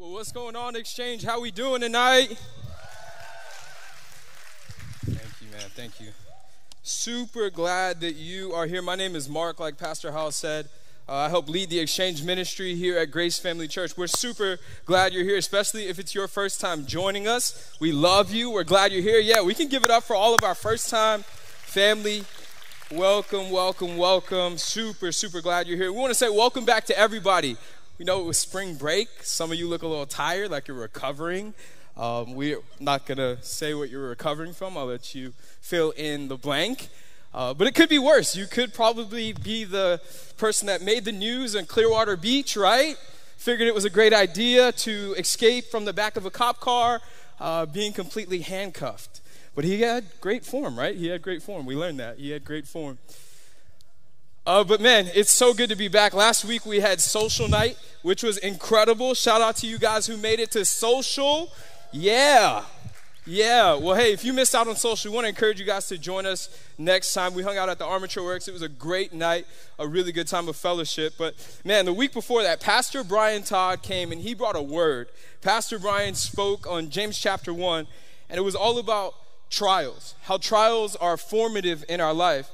Well, what's going on, Exchange? How we doing tonight? Thank you, man. Thank you. Super glad that you are here. My name is Mark, like Pastor Howell said. Uh, I help lead the exchange ministry here at Grace Family Church. We're super glad you're here, especially if it's your first time joining us. We love you. We're glad you're here. Yeah, we can give it up for all of our first time family. Welcome, welcome, welcome. Super, super glad you're here. We want to say welcome back to everybody. We know it was spring break. Some of you look a little tired, like you're recovering. Um, we're not going to say what you're recovering from. I'll let you fill in the blank. Uh, but it could be worse. You could probably be the person that made the news in Clearwater Beach, right? Figured it was a great idea to escape from the back of a cop car, uh, being completely handcuffed. But he had great form, right? He had great form. We learned that. He had great form. Uh, but man, it's so good to be back. Last week we had social night, which was incredible. Shout out to you guys who made it to social. Yeah. Yeah. Well, hey, if you missed out on social, we want to encourage you guys to join us next time. We hung out at the Armature Works. It was a great night, a really good time of fellowship. But man, the week before that, Pastor Brian Todd came and he brought a word. Pastor Brian spoke on James chapter 1, and it was all about trials, how trials are formative in our life.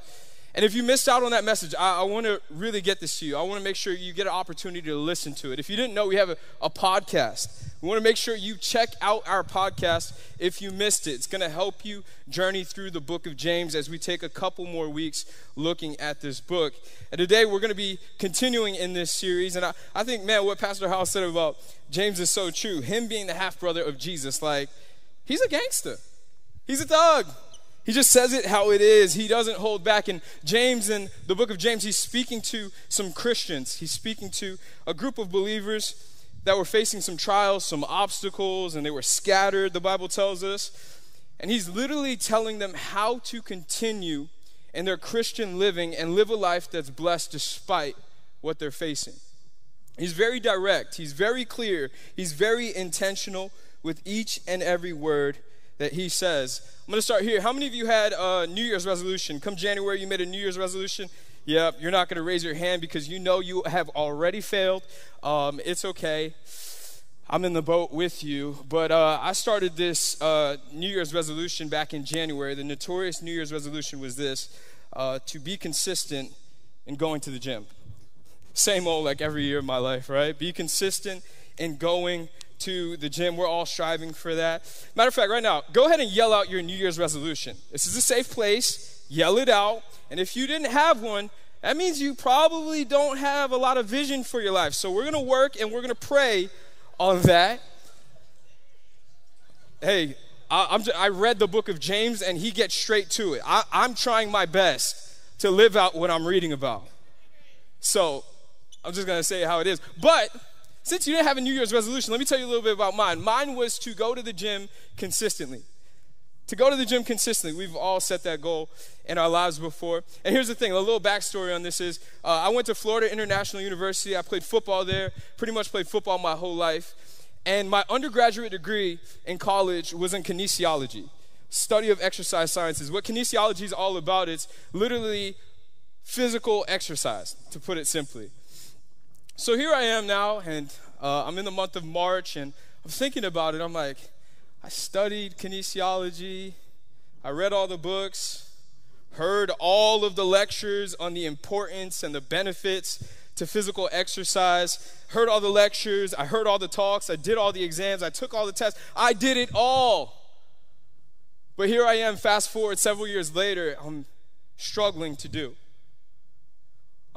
And if you missed out on that message, I, I want to really get this to you. I want to make sure you get an opportunity to listen to it. If you didn't know, we have a, a podcast. We want to make sure you check out our podcast if you missed it. It's going to help you journey through the book of James as we take a couple more weeks looking at this book. And today we're going to be continuing in this series. And I, I think, man, what Pastor House said about James is so true. Him being the half brother of Jesus, like, he's a gangster, he's a thug. He just says it how it is. He doesn't hold back. And James, in the book of James, he's speaking to some Christians. He's speaking to a group of believers that were facing some trials, some obstacles, and they were scattered, the Bible tells us. And he's literally telling them how to continue in their Christian living and live a life that's blessed despite what they're facing. He's very direct, he's very clear, he's very intentional with each and every word that he says. I'm going to start here. How many of you had a New Year's resolution? Come January, you made a New Year's resolution. Yep, you're not going to raise your hand because you know you have already failed. Um, it's okay. I'm in the boat with you. But uh, I started this uh, New Year's resolution back in January. The notorious New Year's resolution was this uh, to be consistent in going to the gym. Same old like every year of my life, right? Be consistent in going to the gym. We're all striving for that. Matter of fact, right now, go ahead and yell out your New Year's resolution. This is a safe place. Yell it out. And if you didn't have one, that means you probably don't have a lot of vision for your life. So we're going to work and we're going to pray on that. Hey, I, just, I, read the book of James and he gets straight to it. I, I'm trying my best to live out what I'm reading about. So I'm just going to say how it is. But since you didn't have a New Year's resolution, let me tell you a little bit about mine. Mine was to go to the gym consistently. To go to the gym consistently. We've all set that goal in our lives before. And here's the thing a little backstory on this is uh, I went to Florida International University. I played football there, pretty much played football my whole life. And my undergraduate degree in college was in kinesiology, study of exercise sciences. What kinesiology is all about, is literally physical exercise, to put it simply. So here I am now, and uh, I'm in the month of March, and I'm thinking about it. I'm like, I studied kinesiology, I read all the books, heard all of the lectures on the importance and the benefits to physical exercise, heard all the lectures, I heard all the talks, I did all the exams, I took all the tests, I did it all. But here I am, fast forward several years later, I'm struggling to do.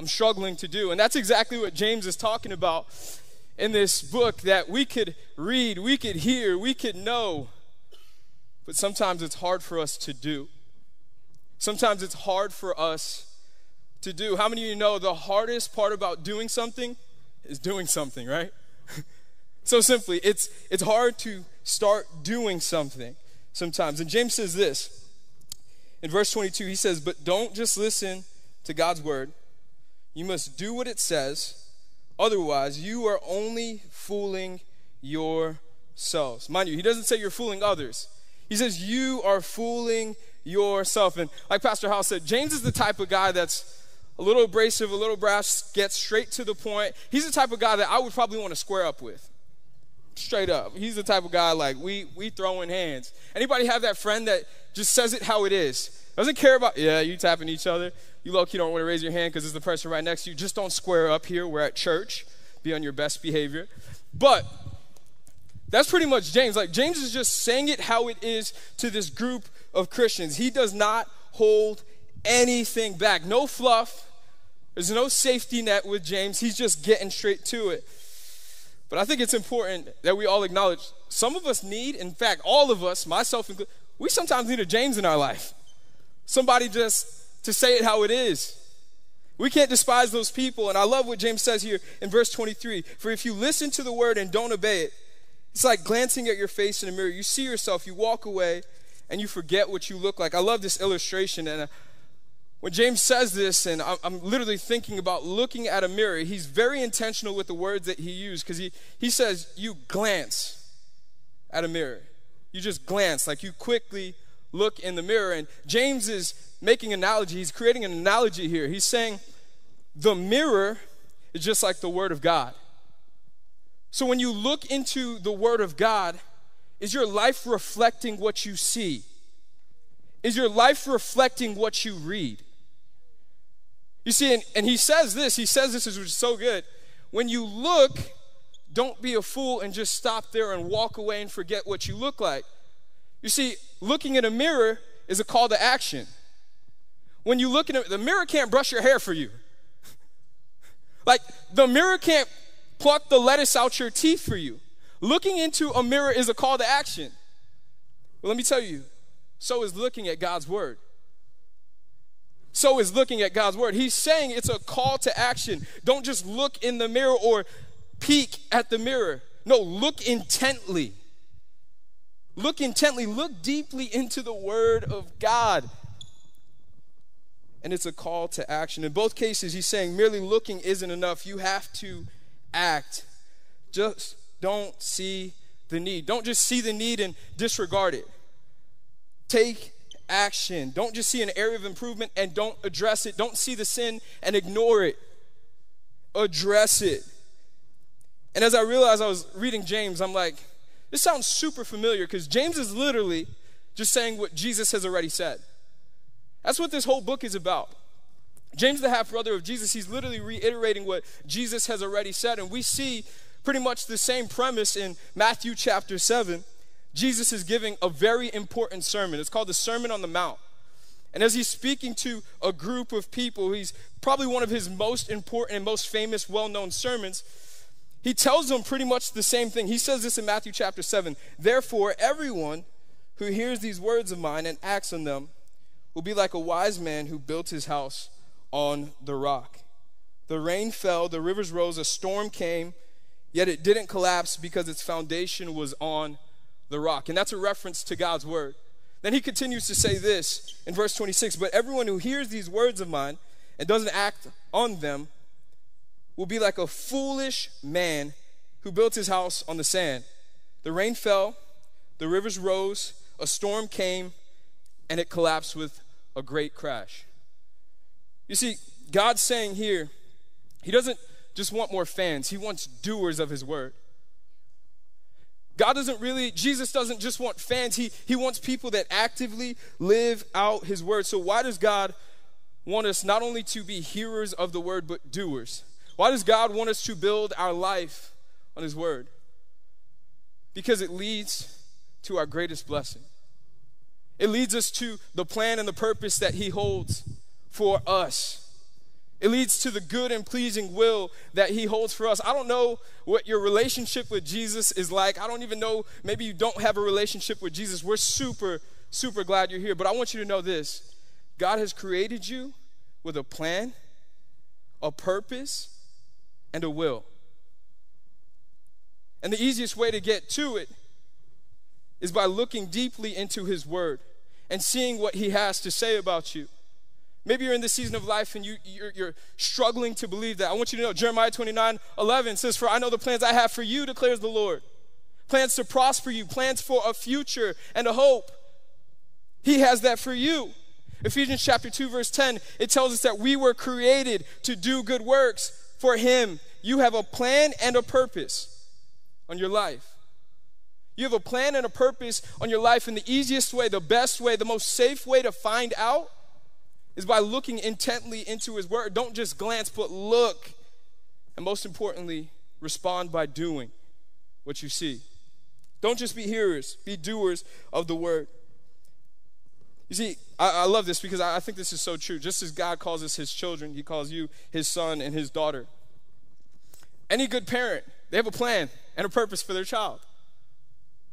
I'm struggling to do. And that's exactly what James is talking about in this book that we could read, we could hear, we could know, but sometimes it's hard for us to do. Sometimes it's hard for us to do. How many of you know the hardest part about doing something is doing something, right? so simply, it's it's hard to start doing something sometimes. And James says this in verse 22, he says, But don't just listen to God's word you must do what it says. Otherwise, you are only fooling yourselves. Mind you, he doesn't say you're fooling others. He says you are fooling yourself. And like Pastor House said, James is the type of guy that's a little abrasive, a little brash, gets straight to the point. He's the type of guy that I would probably want to square up with. Straight up. He's the type of guy like we we throw in hands. Anybody have that friend that just says it how it is? Doesn't care about yeah, you tapping each other. You low key don't want to raise your hand because it's the person right next to you. Just don't square up here. We're at church. Be on your best behavior. But that's pretty much James. Like James is just saying it how it is to this group of Christians. He does not hold anything back. No fluff. There's no safety net with James. He's just getting straight to it. But I think it's important that we all acknowledge some of us need, in fact, all of us, myself included, we sometimes need a James in our life. Somebody just to say it how it is. We can't despise those people. And I love what James says here in verse 23 For if you listen to the word and don't obey it, it's like glancing at your face in a mirror. You see yourself, you walk away, and you forget what you look like. I love this illustration. And uh, when James says this, and I'm literally thinking about looking at a mirror, he's very intentional with the words that he used because he, he says, You glance at a mirror. You just glance, like you quickly look in the mirror. And James is making analogy, he's creating an analogy here. He's saying, The mirror is just like the Word of God. So when you look into the Word of God, is your life reflecting what you see? Is your life reflecting what you read? You see, and, and he says this, he says this, is so good. When you look, don't be a fool and just stop there and walk away and forget what you look like. You see, looking in a mirror is a call to action. When you look in a, the mirror can't brush your hair for you. like the mirror can't pluck the lettuce out your teeth for you. Looking into a mirror is a call to action. Well, let me tell you, so is looking at God's word so is looking at God's word. He's saying it's a call to action. Don't just look in the mirror or peek at the mirror. No, look intently. Look intently, look deeply into the word of God. And it's a call to action. In both cases, he's saying merely looking isn't enough. You have to act. Just don't see the need. Don't just see the need and disregard it. Take action. Don't just see an area of improvement and don't address it. Don't see the sin and ignore it. Address it. And as I realized I was reading James, I'm like, this sounds super familiar because James is literally just saying what Jesus has already said. That's what this whole book is about. James, the half brother of Jesus, he's literally reiterating what Jesus has already said. And we see pretty much the same premise in Matthew chapter 7. Jesus is giving a very important sermon. It's called the Sermon on the Mount. And as he's speaking to a group of people, he's probably one of his most important and most famous, well known sermons. He tells them pretty much the same thing. He says this in Matthew chapter 7 Therefore, everyone who hears these words of mine and acts on them will be like a wise man who built his house on the rock. The rain fell, the rivers rose, a storm came, yet it didn't collapse because its foundation was on the rock. And that's a reference to God's word. Then he continues to say this in verse 26 But everyone who hears these words of mine and doesn't act on them will be like a foolish man who built his house on the sand. The rain fell, the rivers rose, a storm came, and it collapsed with a great crash. You see, God's saying here, He doesn't just want more fans, He wants doers of His word. God doesn't really, Jesus doesn't just want fans, he, he wants people that actively live out his word. So, why does God want us not only to be hearers of the word, but doers? Why does God want us to build our life on his word? Because it leads to our greatest blessing. It leads us to the plan and the purpose that he holds for us. It leads to the good and pleasing will that He holds for us. I don't know what your relationship with Jesus is like. I don't even know, maybe you don't have a relationship with Jesus. We're super, super glad you're here. But I want you to know this God has created you with a plan, a purpose, and a will. And the easiest way to get to it is by looking deeply into His Word and seeing what He has to say about you. Maybe you're in this season of life and you, you're, you're, struggling to believe that. I want you to know Jeremiah 29 11 says, For I know the plans I have for you, declares the Lord. Plans to prosper you, plans for a future and a hope. He has that for you. Ephesians chapter 2, verse 10, it tells us that we were created to do good works for Him. You have a plan and a purpose on your life. You have a plan and a purpose on your life, and the easiest way, the best way, the most safe way to find out is by looking intently into His Word. Don't just glance, but look. And most importantly, respond by doing what you see. Don't just be hearers, be doers of the Word. You see, I, I love this because I, I think this is so true. Just as God calls us His children, He calls you His son and His daughter. Any good parent, they have a plan and a purpose for their child.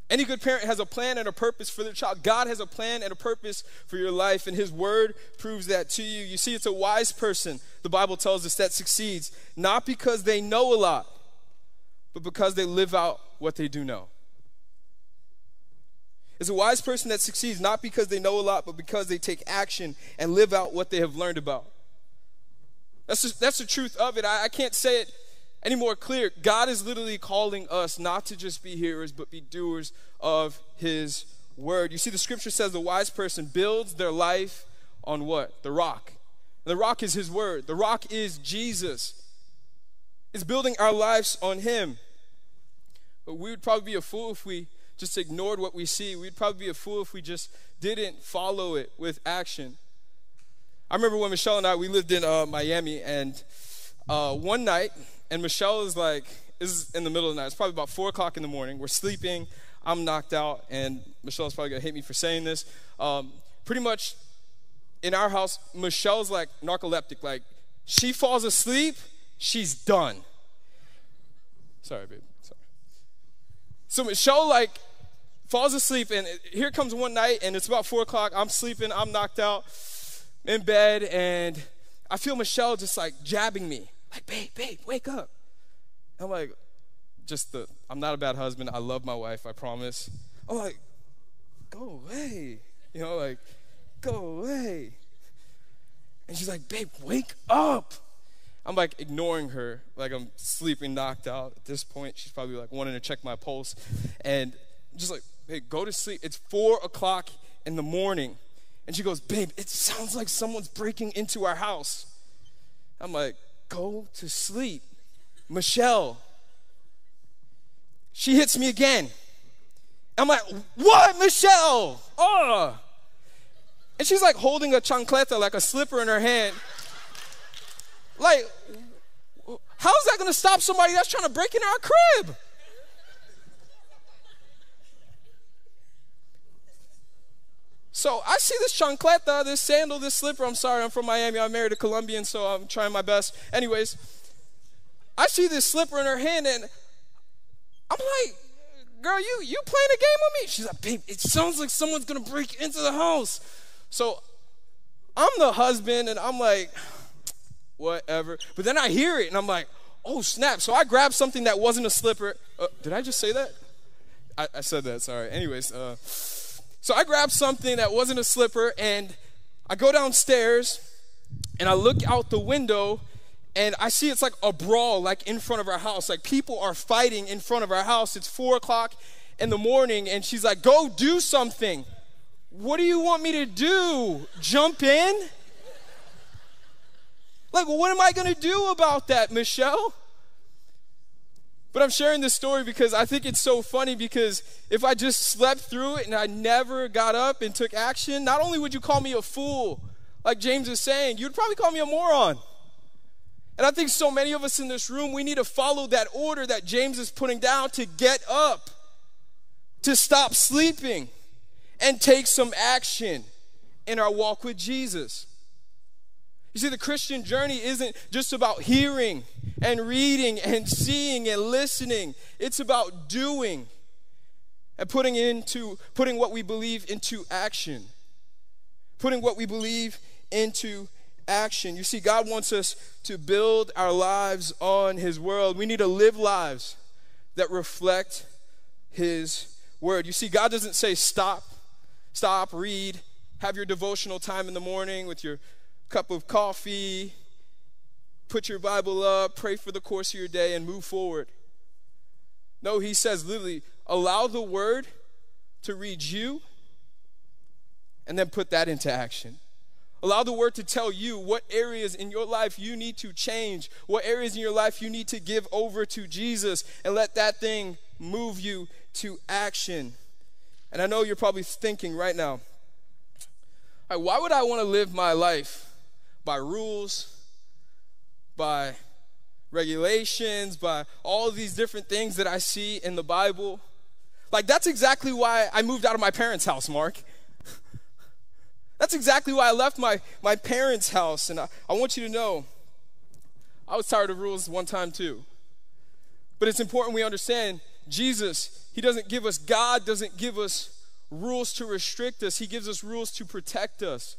Any good parent has a plan and a purpose for their child. God has a plan and a purpose for your life, and His Word proves that to you. You see, it's a wise person, the Bible tells us, that succeeds, not because they know a lot, but because they live out what they do know. It's a wise person that succeeds not because they know a lot, but because they take action and live out what they have learned about. That's, just, that's the truth of it. I, I can't say it any more clear. God is literally calling us not to just be hearers, but be doers of His word. You see, the scripture says the wise person builds their life on what? The rock. And the rock is His word, the rock is Jesus. It's building our lives on Him. But we would probably be a fool if we just ignored what we see. We'd probably be a fool if we just didn't follow it with action. I remember when Michelle and I we lived in uh, Miami, and uh, one night, and Michelle is like, is in the middle of the night. It's probably about four o'clock in the morning. We're sleeping. I'm knocked out, and Michelle's probably gonna hate me for saying this. Um, pretty much, in our house, Michelle's like narcoleptic. Like, she falls asleep, she's done. Sorry, babe. Sorry. So Michelle like falls asleep, and here comes one night, and it's about four o'clock. I'm sleeping, I'm knocked out in bed, and I feel Michelle just like jabbing me, like, babe, babe, wake up. I'm like, just the, I'm not a bad husband. I love my wife, I promise. I'm like, go away. You know, like, go away. And she's like, babe, wake up. I'm like ignoring her, like I'm sleeping, knocked out. At this point, she's probably like wanting to check my pulse. And just like, hey, go to sleep. It's four o'clock in the morning. And she goes, Babe, it sounds like someone's breaking into our house. I'm like, Go to sleep. Michelle. She hits me again. I'm like, What, Michelle? Oh. And she's like holding a chancleta, like a slipper in her hand. Like, how's that gonna stop somebody that's trying to break into our crib? So I see this chancleta, this sandal, this slipper. I'm sorry, I'm from Miami. I'm married a Colombian, so I'm trying my best. Anyways, I see this slipper in her hand, and I'm like, girl, you you playing a game with me? She's like, babe, it sounds like someone's gonna break into the house. So I'm the husband, and I'm like, whatever. But then I hear it, and I'm like, oh snap! So I grab something that wasn't a slipper. Uh, did I just say that? I, I said that. Sorry. Anyways. Uh, so I grabbed something that wasn't a slipper and I go downstairs and I look out the window and I see it's like a brawl like in front of our house. Like people are fighting in front of our house. It's four o'clock in the morning and she's like, go do something. What do you want me to do? Jump in? Like, what am I to do about that, Michelle? But I'm sharing this story because I think it's so funny because if I just slept through it and I never got up and took action, not only would you call me a fool, like James is saying, you'd probably call me a moron. And I think so many of us in this room, we need to follow that order that James is putting down to get up, to stop sleeping, and take some action in our walk with Jesus. You see, the Christian journey isn't just about hearing and reading and seeing and listening. It's about doing and putting into putting what we believe into action. Putting what we believe into action. You see, God wants us to build our lives on His world. We need to live lives that reflect His word. You see, God doesn't say stop, stop, read, have your devotional time in the morning with your cup of coffee, put your Bible up, pray for the course of your day, and move forward. No, he says literally, allow the word to read you and then put that into action. Allow the word to tell you what areas in your life you need to change, what areas in your life you need to give over to Jesus, and let that thing move you to action. And I know you're probably thinking right now, why would I want to live my life by rules, by regulations, by all these different things that I see in the Bible? Like, that's exactly why I moved out of my parents' house, Mark. that's exactly why I left my, my parents' house. And I, I want you to know, I was tired of rules one time too. But it's important we understand Jesus, He doesn't give us, God doesn't give us rules to restrict us, He gives us rules to protect us.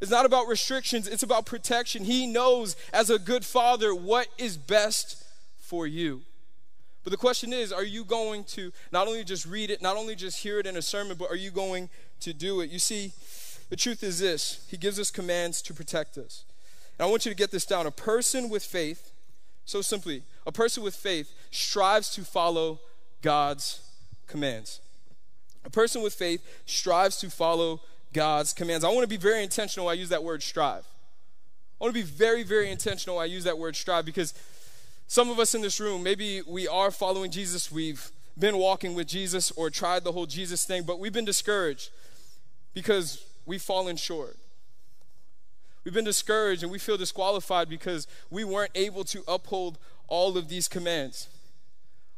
It's not about restrictions, it's about protection. He knows, as a good father, what is best for you. But the question is are you going to not only just read it, not only just hear it in a sermon, but are you going to do it? You see, the truth is this He gives us commands to protect us. And I want you to get this down. A person with faith, so simply, a person with faith strives to follow God's commands. A person with faith strives to follow God's commands. I want to be very intentional I use that word strive. I want to be very, very intentional I use that word strive because some of us in this room, maybe we are following Jesus, we've been walking with Jesus or tried the whole Jesus thing, but we've been discouraged because we've fallen short. We've been discouraged and we feel disqualified because we weren't able to uphold all of these commands.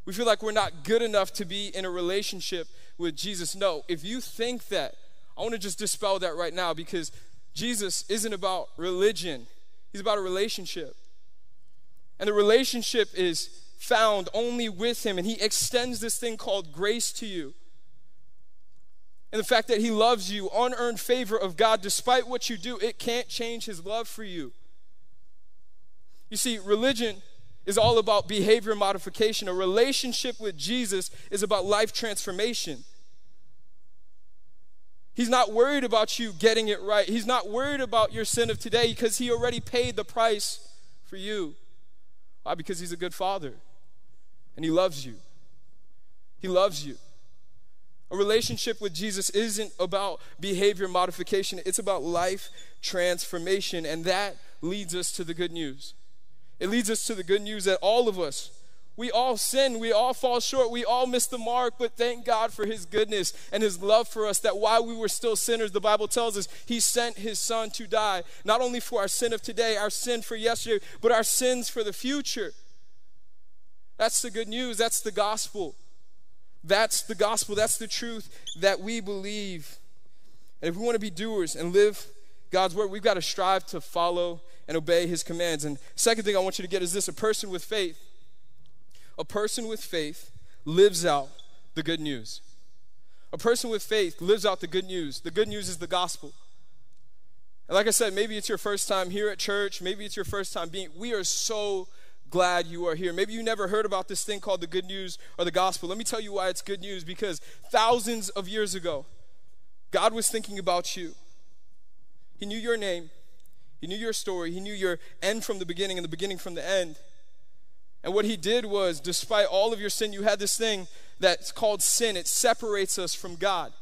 We feel like we're not good enough to be in a relationship with Jesus. No, if you think that, I want to just dispel that right now because Jesus isn't about religion, He's about a relationship. And the relationship is found only with Him, and He extends this thing called grace to you. And the fact that He loves you, unearned favor of God, despite what you do, it can't change His love for you. You see, religion is all about behavior modification. A relationship with Jesus is about life transformation. He's not worried about you getting it right. He's not worried about your sin of today because he already paid the price for you. Why? Because he's a good father and he loves you. He loves you. A relationship with Jesus isn't about behavior modification, it's about life transformation. And that leads us to the good news. It leads us to the good news that all of us, we all sin, we all fall short, we all miss the mark, but thank God for His goodness and His love for us. That while we were still sinners, the Bible tells us He sent His Son to die, not only for our sin of today, our sin for yesterday, but our sins for the future. That's the good news, that's the gospel. That's the gospel, that's the truth that we believe. And if we want to be doers and live God's word, we've got to strive to follow and obey His commands. And second thing I want you to get is this a person with faith a person with faith lives out the good news. A person with faith lives out the good news. The good news is the gospel. And like I said, maybe it's your first time here at church, maybe it's your first time being. We are so glad you are here. Maybe you never heard about this thing called the good news or the gospel. Let me tell you why it's good news because thousands of years ago, God was thinking about you. He knew your name, He knew your story, He knew your end from the beginning and the beginning from the end. And what he did was, despite all of your sin, you had this thing that's called sin. It separates us from God.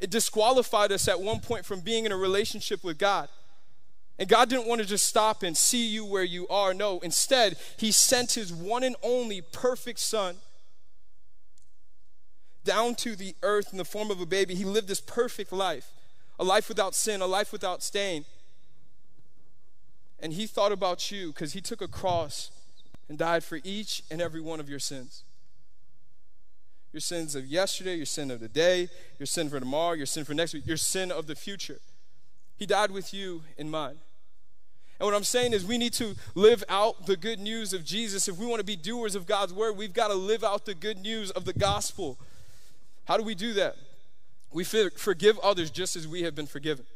It disqualified us at one point from being in a relationship with God. And God didn't want to just stop and see you where you are. No, instead, He sent His one and only perfect Son down to the earth in the form of a baby. He lived this perfect life, a life without sin, a life without stain. And He thought about you because He took a cross and died for each and every one of your sins. Your sins of yesterday, your sin of the day, your sin for tomorrow, your sin for next week, your sin of the future. He died with you in mind. And what I'm saying is, we need to live out the good news of Jesus. If we want to be doers of God's word, we've got to live out the good news of the gospel. How do we do that? We forgive others just as we have been forgiven.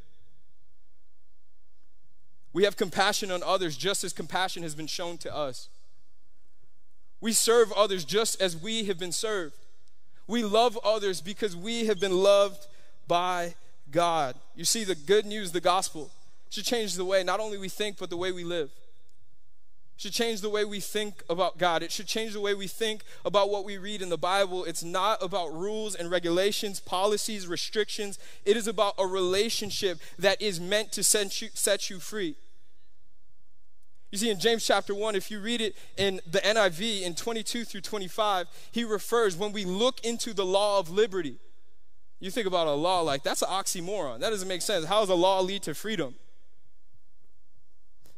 We have compassion on others just as compassion has been shown to us. We serve others just as we have been served. We love others because we have been loved by God. You see, the good news, the gospel, should change the way not only we think, but the way we live. It should change the way we think about God. It should change the way we think about what we read in the Bible. It's not about rules and regulations, policies, restrictions. It is about a relationship that is meant to set you, set you free. You see, in James chapter 1, if you read it in the NIV in 22 through 25, he refers when we look into the law of liberty. You think about a law like that's an oxymoron. That doesn't make sense. How does a law lead to freedom?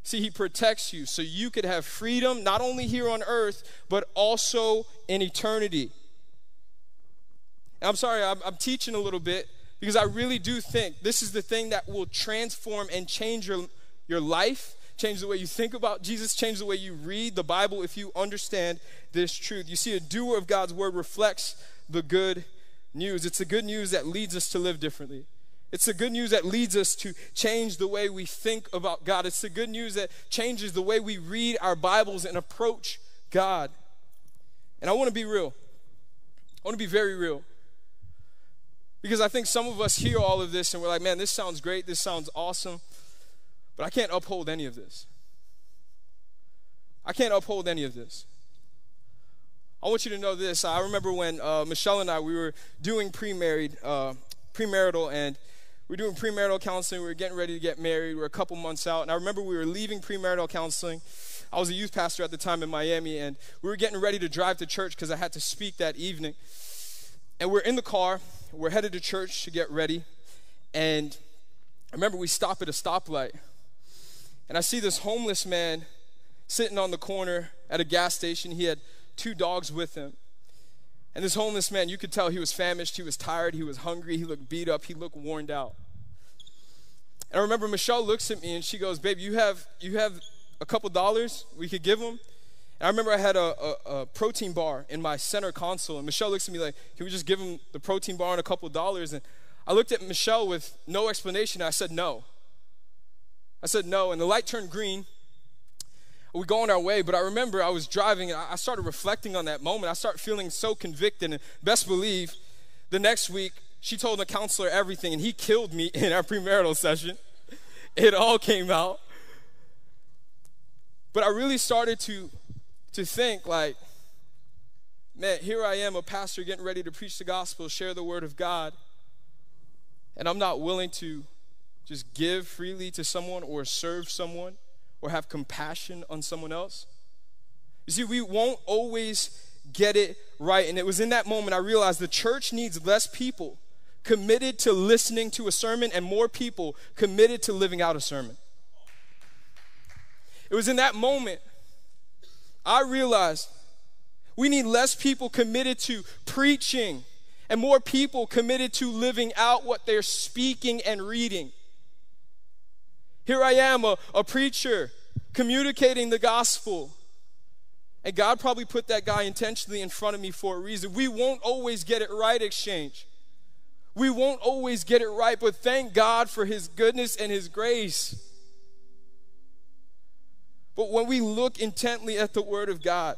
See, he protects you so you could have freedom not only here on earth, but also in eternity. And I'm sorry, I'm, I'm teaching a little bit because I really do think this is the thing that will transform and change your, your life, change the way you think about Jesus, change the way you read the Bible if you understand this truth. You see, a doer of God's word reflects the good news. It's the good news that leads us to live differently. It's the good news that leads us to change the way we think about God. It's the good news that changes the way we read our Bibles and approach God. And I want to be real. I want to be very real. Because I think some of us hear all of this and we're like, man, this sounds great, this sounds awesome, but I can't uphold any of this. I can't uphold any of this. I want you to know this. I remember when uh, Michelle and I, we were doing pre-married, uh, premarital, and we were doing premarital counseling. We were getting ready to get married. We were a couple months out, and I remember we were leaving premarital counseling. I was a youth pastor at the time in Miami, and we were getting ready to drive to church because I had to speak that evening. And we're in the car, we're headed to church to get ready. And I remember we stop at a stoplight. And I see this homeless man sitting on the corner at a gas station. He had two dogs with him. And this homeless man, you could tell he was famished, he was tired, he was hungry, he looked beat up, he looked worn out. And I remember Michelle looks at me and she goes, Babe, you have you have a couple dollars we could give him? And I remember I had a, a, a, protein bar in my center console, and Michelle looks at me like, Can we just give him the protein bar and a couple dollars? And I looked at Michelle with no explanation. I said, No. I said, No. And the light turned green. We go on our way, but I remember I was driving and I started reflecting on that moment. I started feeling so convicted, and best believe the next week she told the counselor everything, and he killed me in our premarital session. It all came out. But I really started to to think like, man, here I am, a pastor getting ready to preach the gospel, share the word of God, and I'm not willing to just give freely to someone or serve someone or have compassion on someone else. You see, we won't always get it right. And it was in that moment I realized the church needs less people committed to listening to a sermon and more people committed to living out a sermon. It was in that moment I realized we need less people committed to preaching and more people committed to living out what they're speaking and reading. Here I am, a, a preacher, communicating the gospel. And God probably put that guy intentionally in front of me for a reason. We won't always get it right, exchange. We won't always get it right, but thank God for His goodness and His grace. But when we look intently at the Word of God,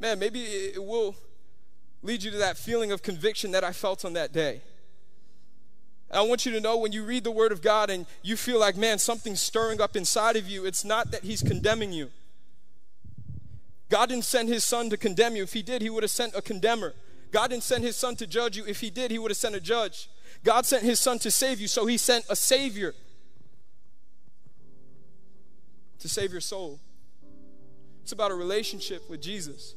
man, maybe it will lead you to that feeling of conviction that I felt on that day. I want you to know when you read the Word of God and you feel like, man, something's stirring up inside of you, it's not that He's condemning you. God didn't send His Son to condemn you. If He did, He would have sent a condemner. God didn't send His Son to judge you. If He did, He would have sent a judge. God sent His Son to save you, so He sent a Savior to save your soul. It's about a relationship with Jesus.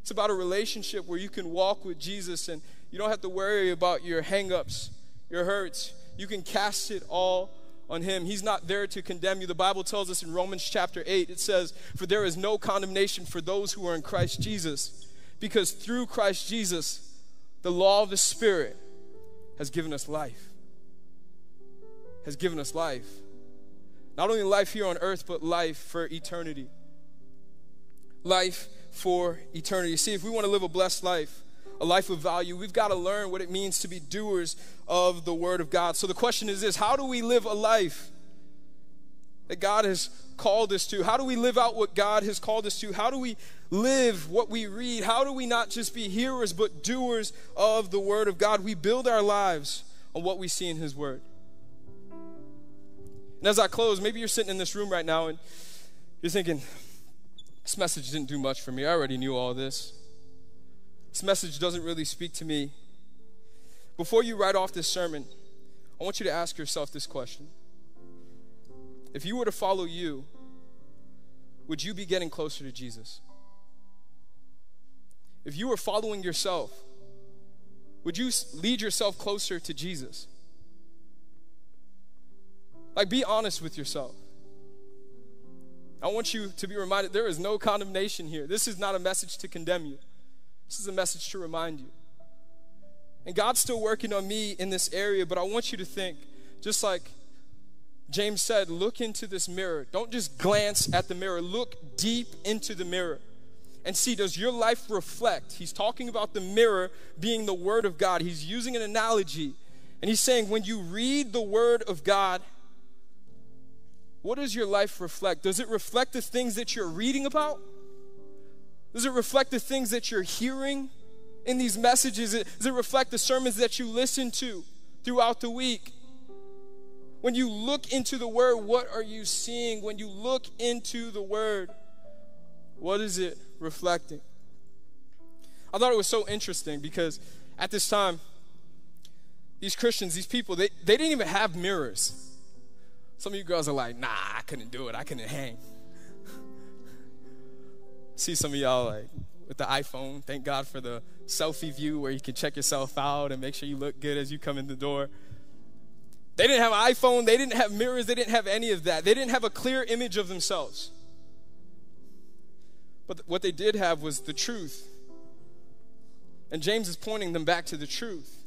It's about a relationship where you can walk with Jesus and you don't have to worry about your hangups, your hurts. You can cast it all on him. He's not there to condemn you. The Bible tells us in Romans chapter 8, it says, For there is no condemnation for those who are in Christ Jesus, because through Christ Jesus, the law of the Spirit has given us life. Has given us life. Not only life here on earth, but life for eternity. Life for eternity. See, if we want to live a blessed life, a life of value, we've got to learn what it means to be doers of the Word of God. So the question is this how do we live a life that God has called us to? How do we live out what God has called us to? How do we live what we read? How do we not just be hearers, but doers of the Word of God? We build our lives on what we see in His Word. And as I close, maybe you're sitting in this room right now and you're thinking, this message didn't do much for me. I already knew all this. This message doesn't really speak to me. Before you write off this sermon, I want you to ask yourself this question If you were to follow you, would you be getting closer to Jesus? If you were following yourself, would you lead yourself closer to Jesus? Like, be honest with yourself. I want you to be reminded there is no condemnation here. This is not a message to condemn you, this is a message to remind you. And God's still working on me in this area, but I want you to think, just like James said, look into this mirror. Don't just glance at the mirror, look deep into the mirror and see does your life reflect? He's talking about the mirror being the Word of God. He's using an analogy, and he's saying when you read the Word of God, what does your life reflect? Does it reflect the things that you're reading about? Does it reflect the things that you're hearing in these messages? Does it reflect the sermons that you listen to throughout the week? When you look into the Word, what are you seeing? When you look into the Word, what is it reflecting? I thought it was so interesting because at this time, these Christians, these people, they, they didn't even have mirrors. Some of you girls are like, nah, I couldn't do it. I couldn't hang. See some of y'all like with the iPhone. Thank God for the selfie view where you can check yourself out and make sure you look good as you come in the door. They didn't have an iPhone, they didn't have mirrors, they didn't have any of that. They didn't have a clear image of themselves. But what they did have was the truth. And James is pointing them back to the truth.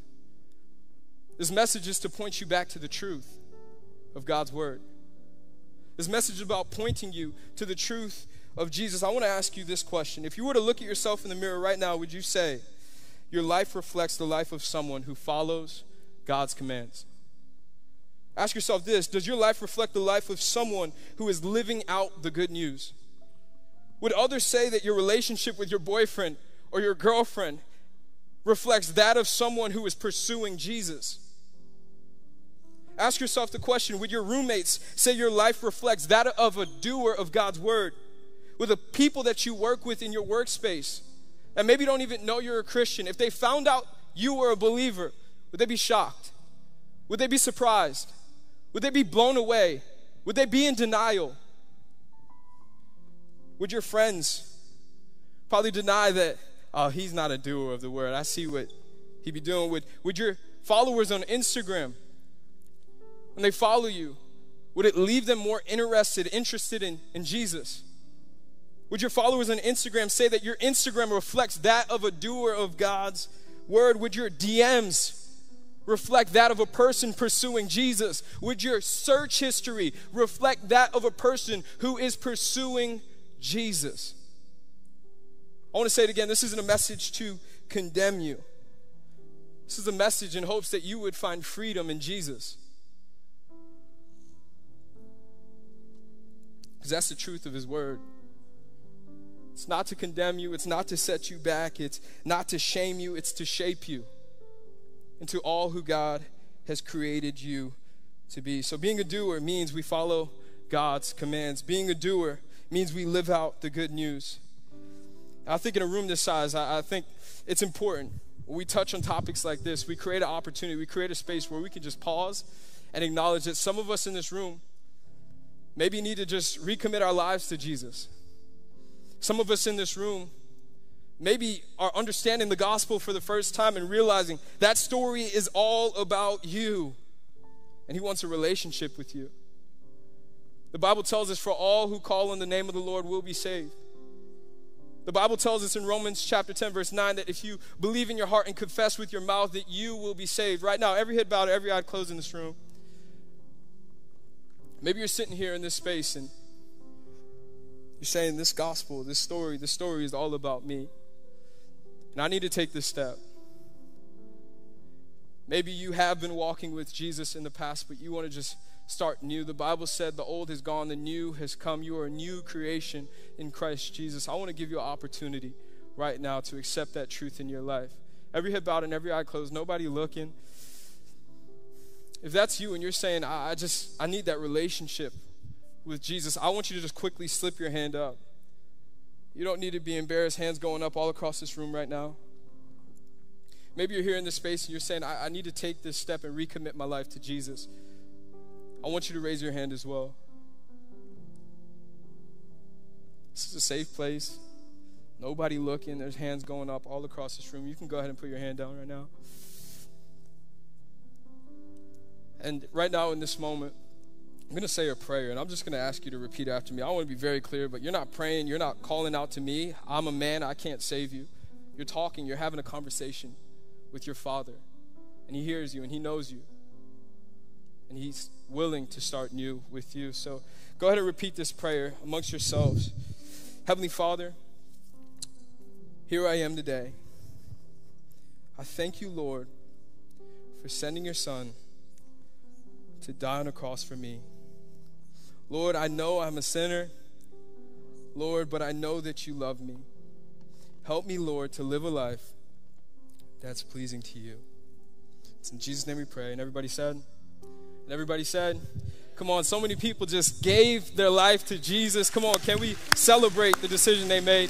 This message is to point you back to the truth of God's word. This message is about pointing you to the truth of Jesus. I want to ask you this question. If you were to look at yourself in the mirror right now, would you say your life reflects the life of someone who follows God's commands? Ask yourself this Does your life reflect the life of someone who is living out the good news? Would others say that your relationship with your boyfriend or your girlfriend reflects that of someone who is pursuing Jesus? Ask yourself the question Would your roommates say your life reflects that of a doer of God's word? With the people that you work with in your workspace, and maybe don't even know you're a Christian, if they found out you were a believer, would they be shocked? Would they be surprised? Would they be blown away? Would they be in denial? Would your friends probably deny that, oh, he's not a doer of the word? I see what he'd be doing. Would, would your followers on Instagram when they follow you, would it leave them more interested, interested in, in Jesus? Would your followers on Instagram say that your Instagram reflects that of a doer of God's word? Would your DMs reflect that of a person pursuing Jesus? Would your search history reflect that of a person who is pursuing Jesus? I want to say it again this isn't a message to condemn you. This is a message in hopes that you would find freedom in Jesus. Because that's the truth of His Word. It's not to condemn you, it's not to set you back, it's not to shame you, it's to shape you into all who God has created you to be. So, being a doer means we follow God's commands. Being a doer means we live out the good news. I think in a room this size, I, I think it's important when we touch on topics like this, we create an opportunity, we create a space where we can just pause and acknowledge that some of us in this room maybe need to just recommit our lives to Jesus. Some of us in this room maybe are understanding the gospel for the first time and realizing that story is all about you. And He wants a relationship with you. The Bible tells us, for all who call on the name of the Lord will be saved. The Bible tells us in Romans chapter 10, verse 9, that if you believe in your heart and confess with your mouth, that you will be saved. Right now, every head bowed, every eye closed in this room. Maybe you're sitting here in this space and you're saying, This gospel, this story, this story is all about me. And I need to take this step. Maybe you have been walking with Jesus in the past, but you want to just start new. The Bible said the old has gone, the new has come. You are a new creation in Christ Jesus. I want to give you an opportunity right now to accept that truth in your life. Every head bowed and every eye closed, nobody looking. If that's you and you're saying, I, I just, I need that relationship with Jesus, I want you to just quickly slip your hand up. You don't need to be embarrassed, hands going up all across this room right now. Maybe you're here in this space and you're saying, I, I need to take this step and recommit my life to Jesus. I want you to raise your hand as well. This is a safe place. Nobody looking. There's hands going up all across this room. You can go ahead and put your hand down right now. And right now, in this moment, I'm going to say a prayer, and I'm just going to ask you to repeat after me. I want to be very clear, but you're not praying, you're not calling out to me. I'm a man, I can't save you. You're talking, you're having a conversation with your Father, and He hears you and He knows you, and He's willing to start new with you. So go ahead and repeat this prayer amongst yourselves. Heavenly Father, here I am today. I thank you, Lord, for sending your Son to die on a cross for me. Lord, I know I'm a sinner, Lord, but I know that you love me. Help me, Lord, to live a life that's pleasing to you. It's in Jesus' name we pray. And everybody said, and everybody said, Come on, so many people just gave their life to Jesus. Come on, can we celebrate the decision they made?